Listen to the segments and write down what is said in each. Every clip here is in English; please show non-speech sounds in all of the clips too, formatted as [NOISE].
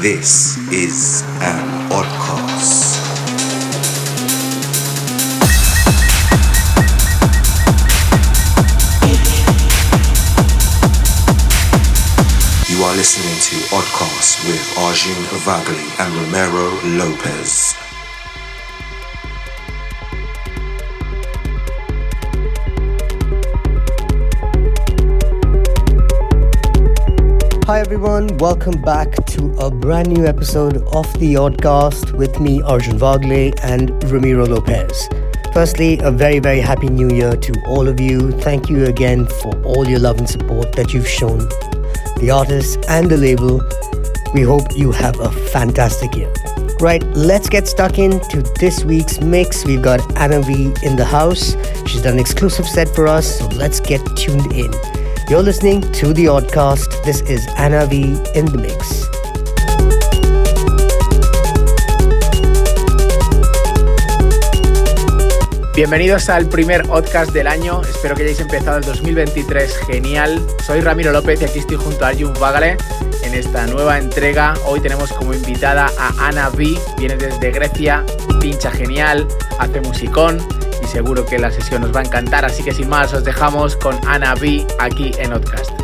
This is an oddcast. You are listening to Oddcast with Arjun Vagale and Ramiro Lopez. Everyone, welcome back to a brand new episode of The Oddcast with me, Arjun Vagale and Ramiro Lopez. Firstly, a very, very happy new year to all of you. Thank you again for all your love and support that you've shown the artists and the label. We hope you have a fantastic year. Right, let's get stuck into this week's mix. We've got Anna V in the house. She's done an exclusive set for us, so let's get tuned in. You're listening to The Oddcast. This is Anna V in the mix. Bienvenidos al primer podcast del año. Espero que hayáis empezado el 2023 genial. Soy Ramiro López y aquí estoy junto a Arjun Vagale en esta nueva entrega. Hoy tenemos como invitada a Ana V. Viene desde Grecia, pincha genial, hace musicón seguro que la sesión os va a encantar. Así que sin más, os dejamos con Ana V aquí en Podcast.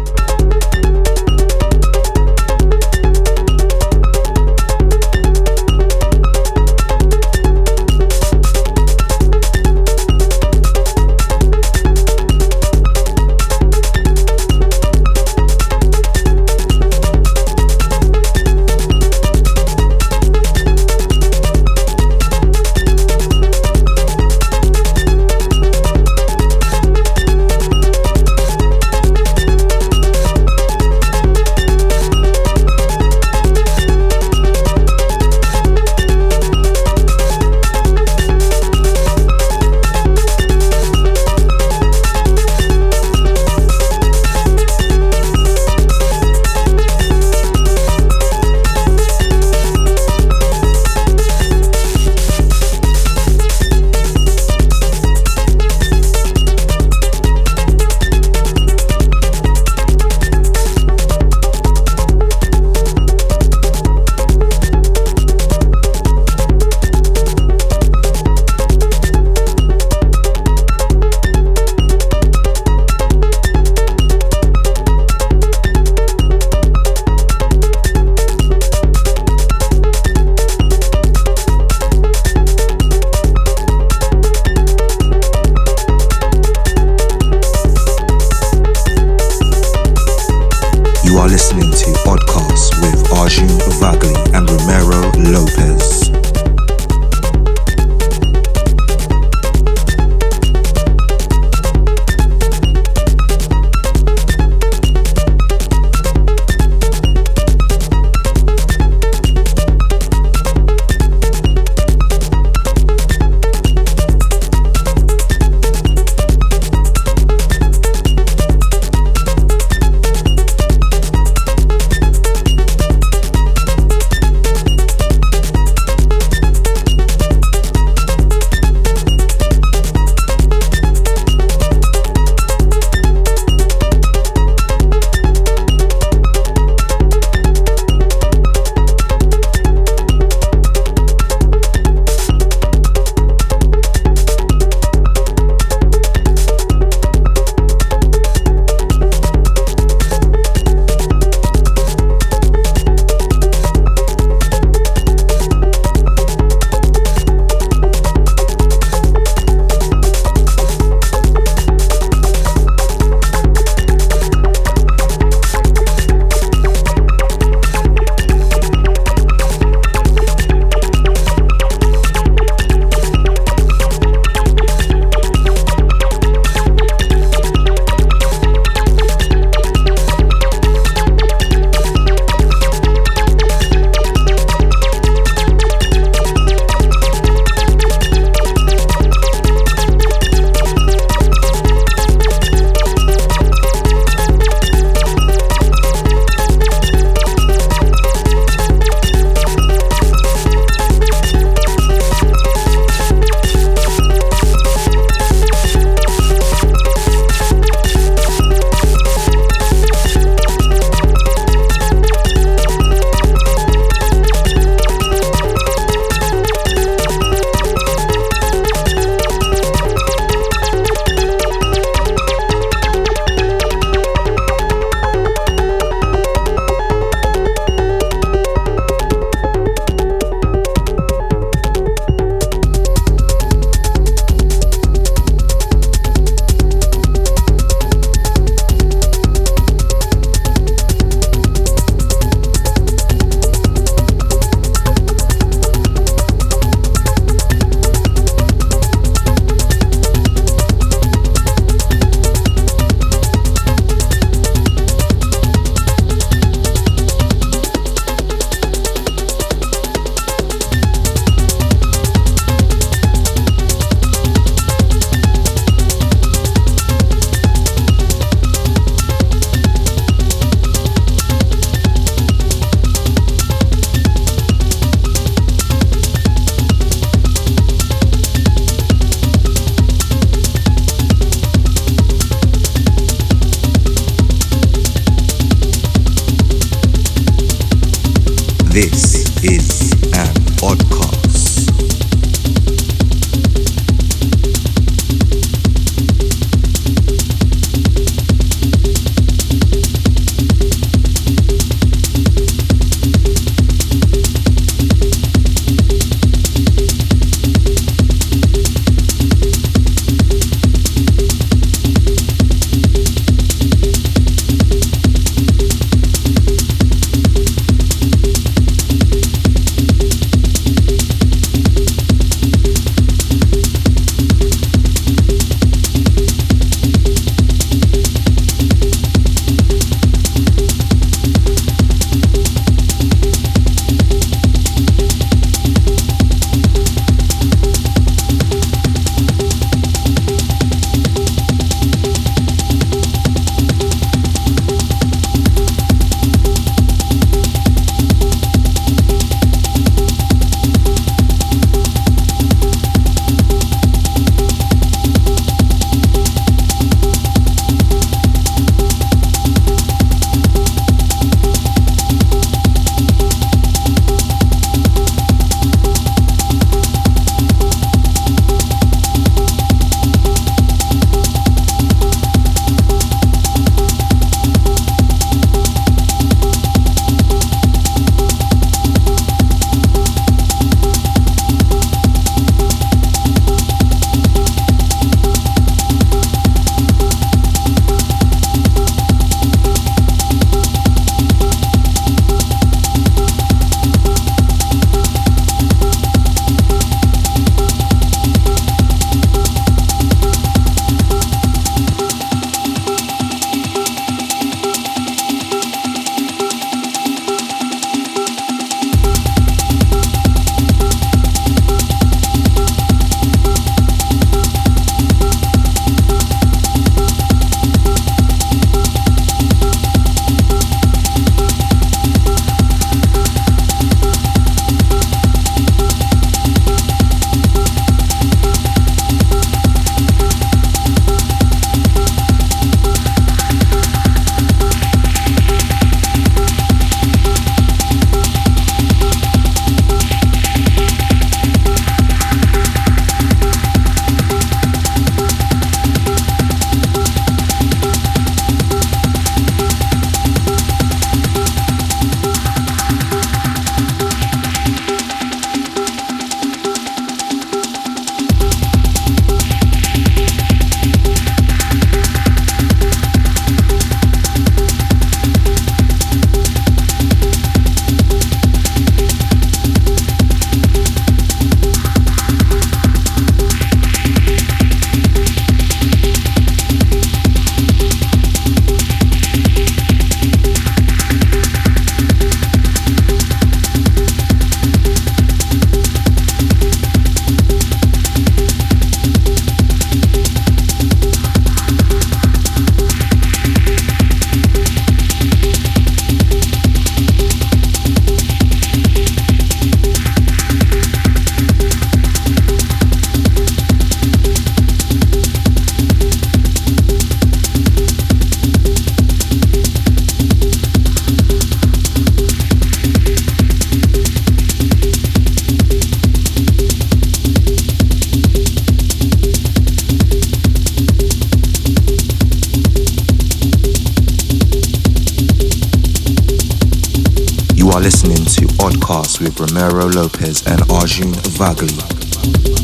With Ramiro Lopez and Arjun Vagale.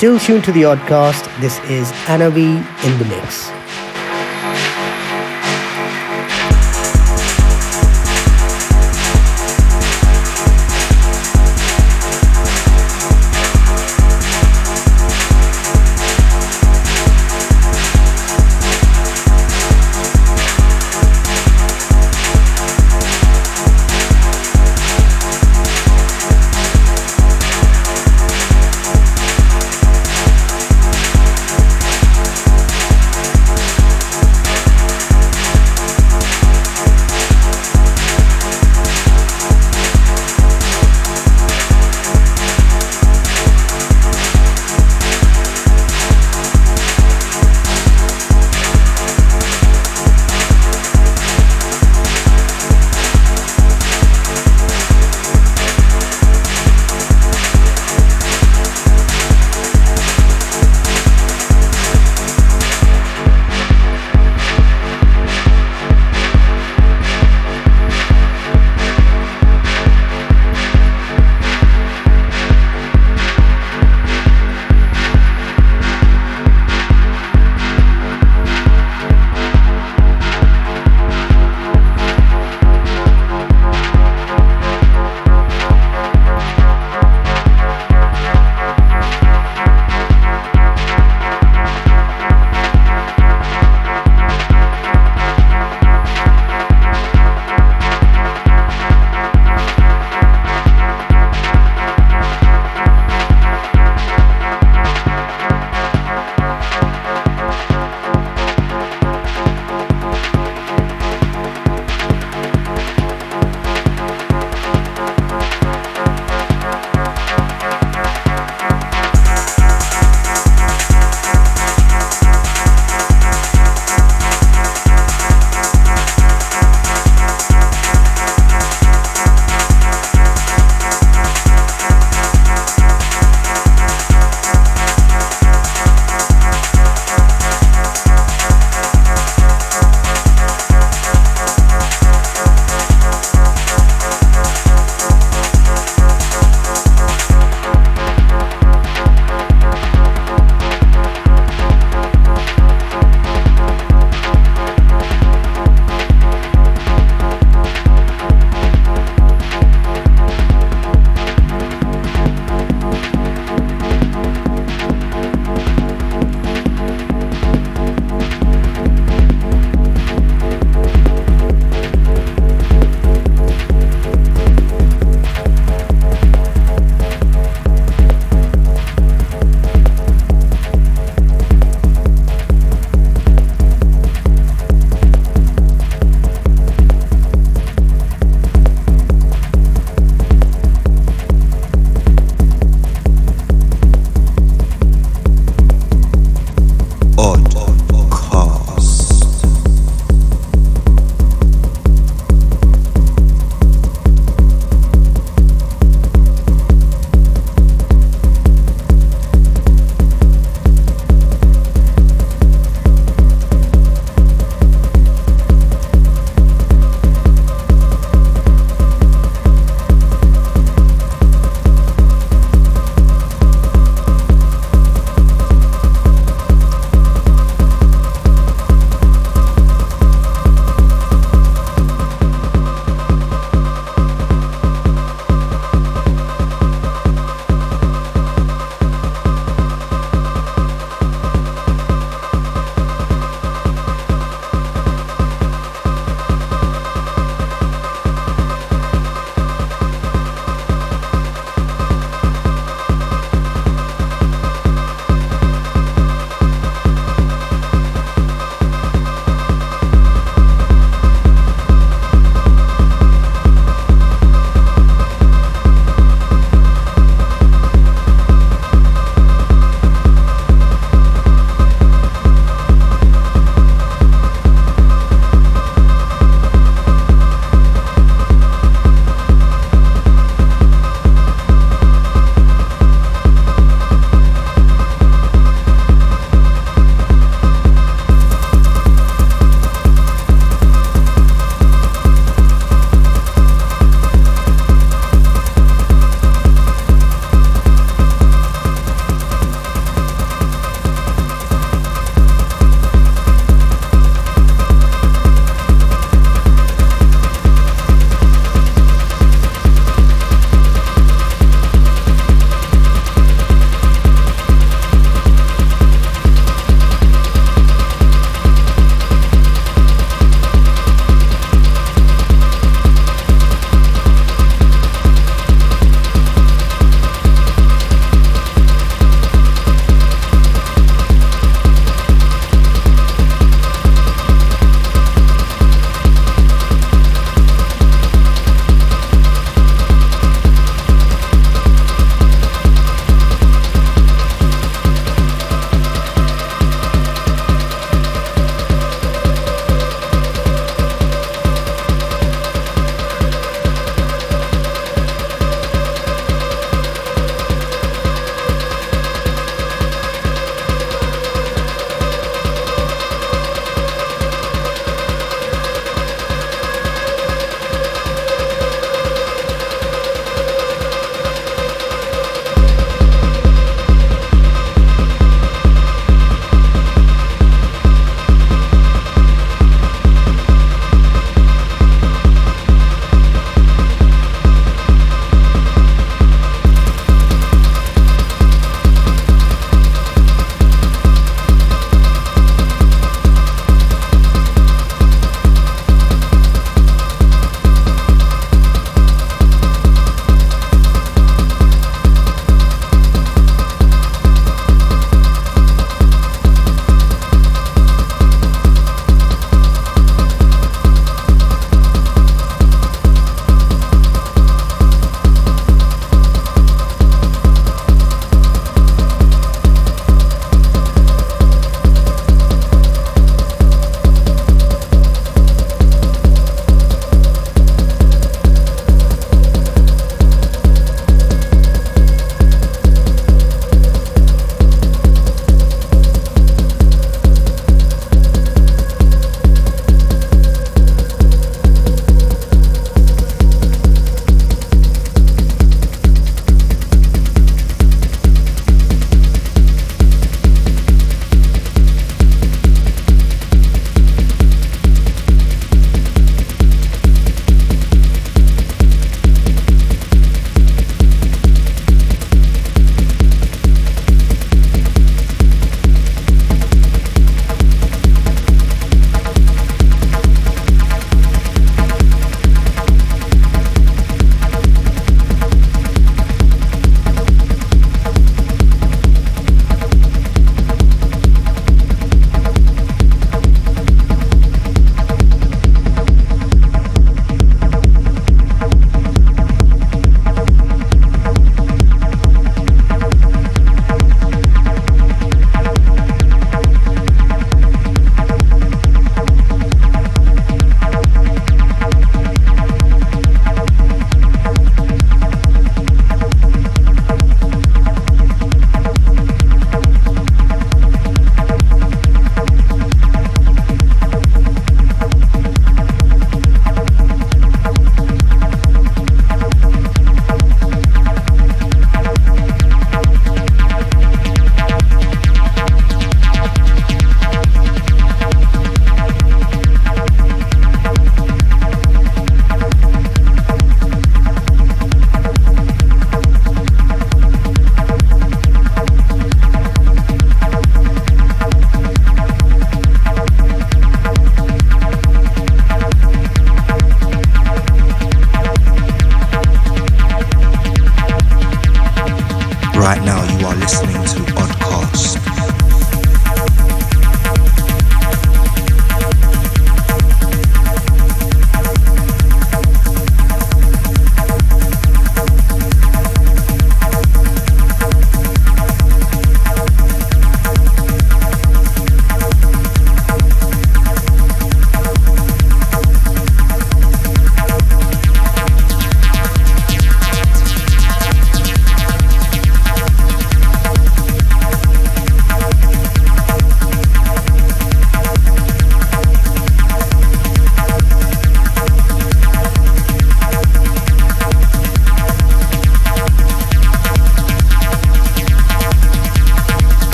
Still tuned to the Oddcast, this is Anna V in the Mix.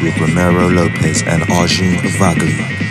With Ramiro Lopez and Arjun Vagale.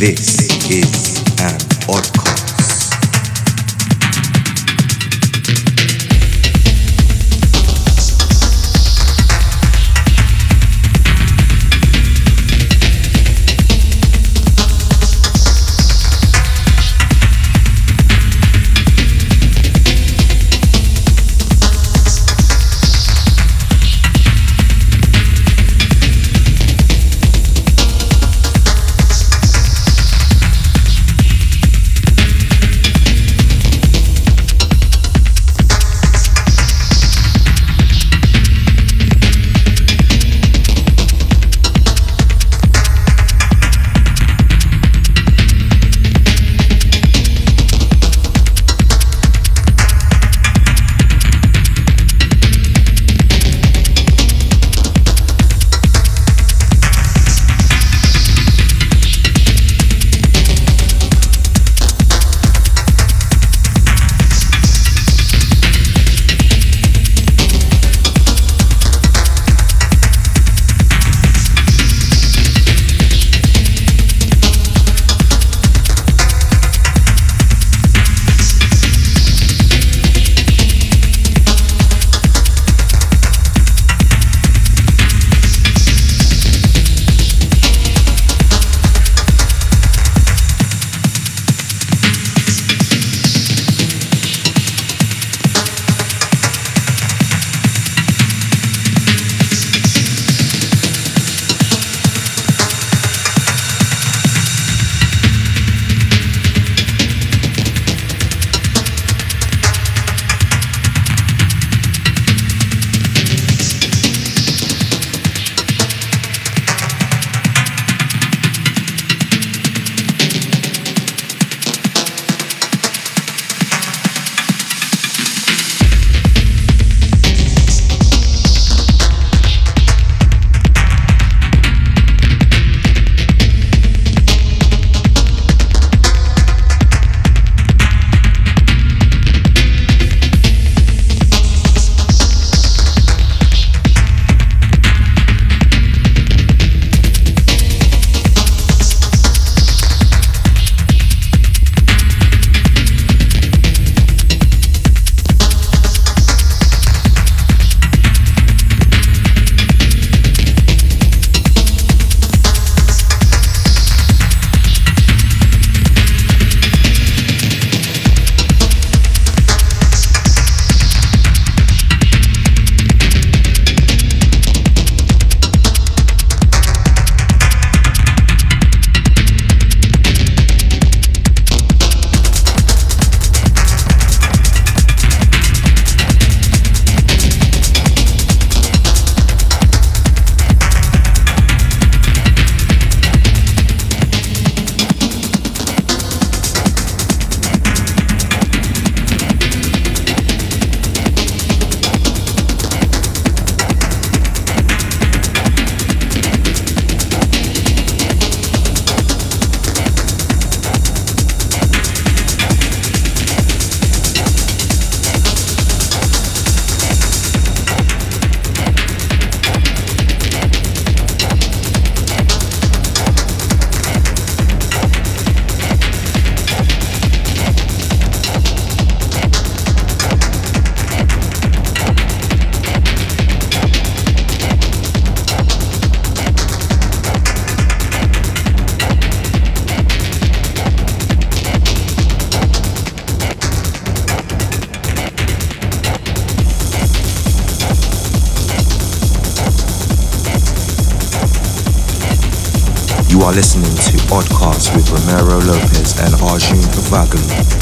this. With Ramiro Lopez and Arjun Vagale.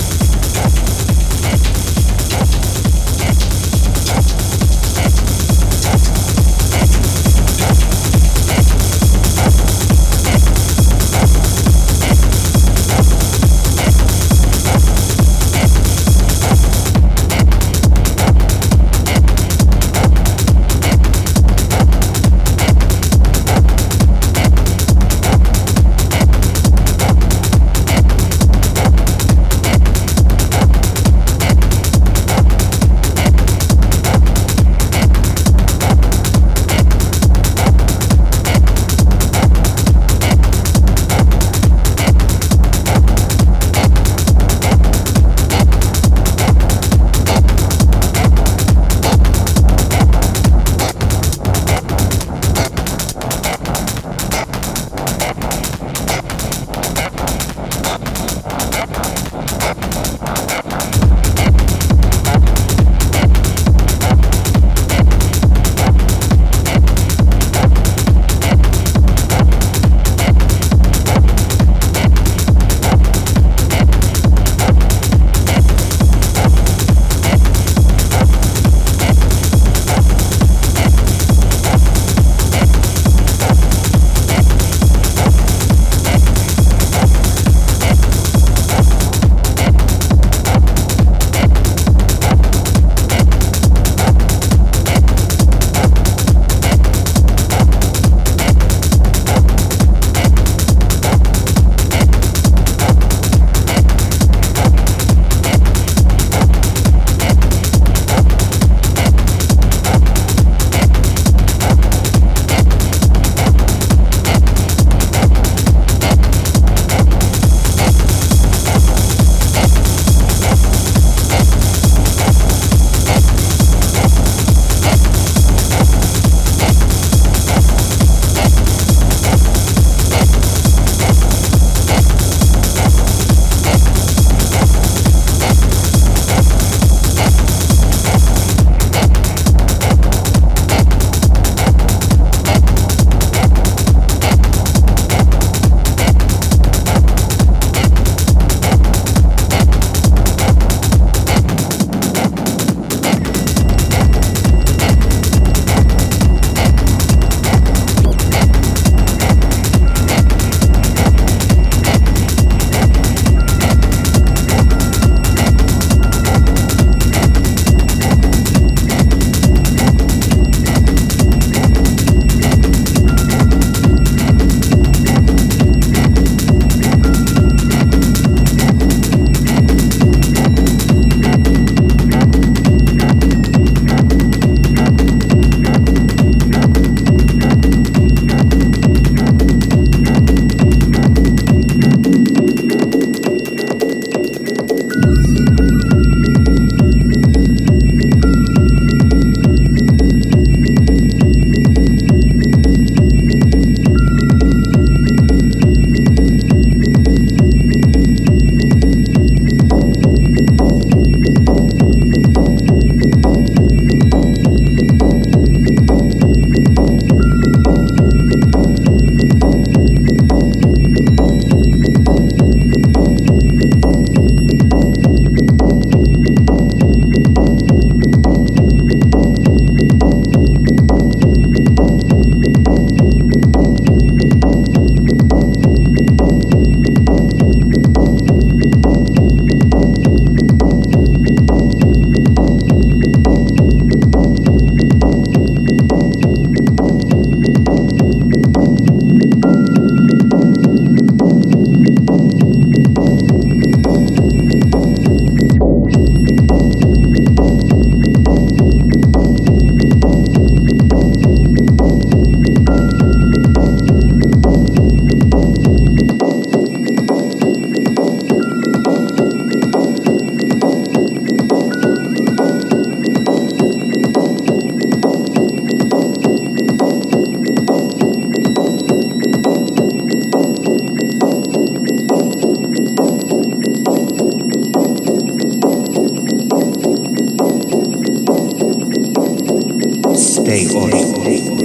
Stay on.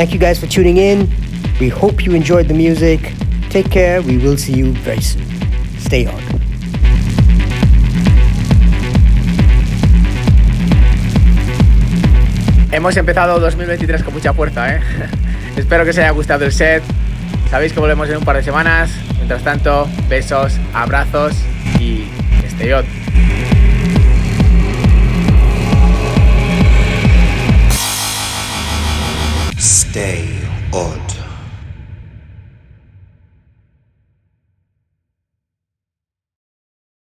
Thank you guys for tuning in. We hope you enjoyed the music. Take care. We will see you very soon. Stay on. Hemos empezado 2023 con mucha fuerza, ¿eh? [LAUGHS] Espero que os haya gustado el set. Sabéis que volvemos en un par de semanas. Mientras tanto, besos, abrazos y stay on. Stay on.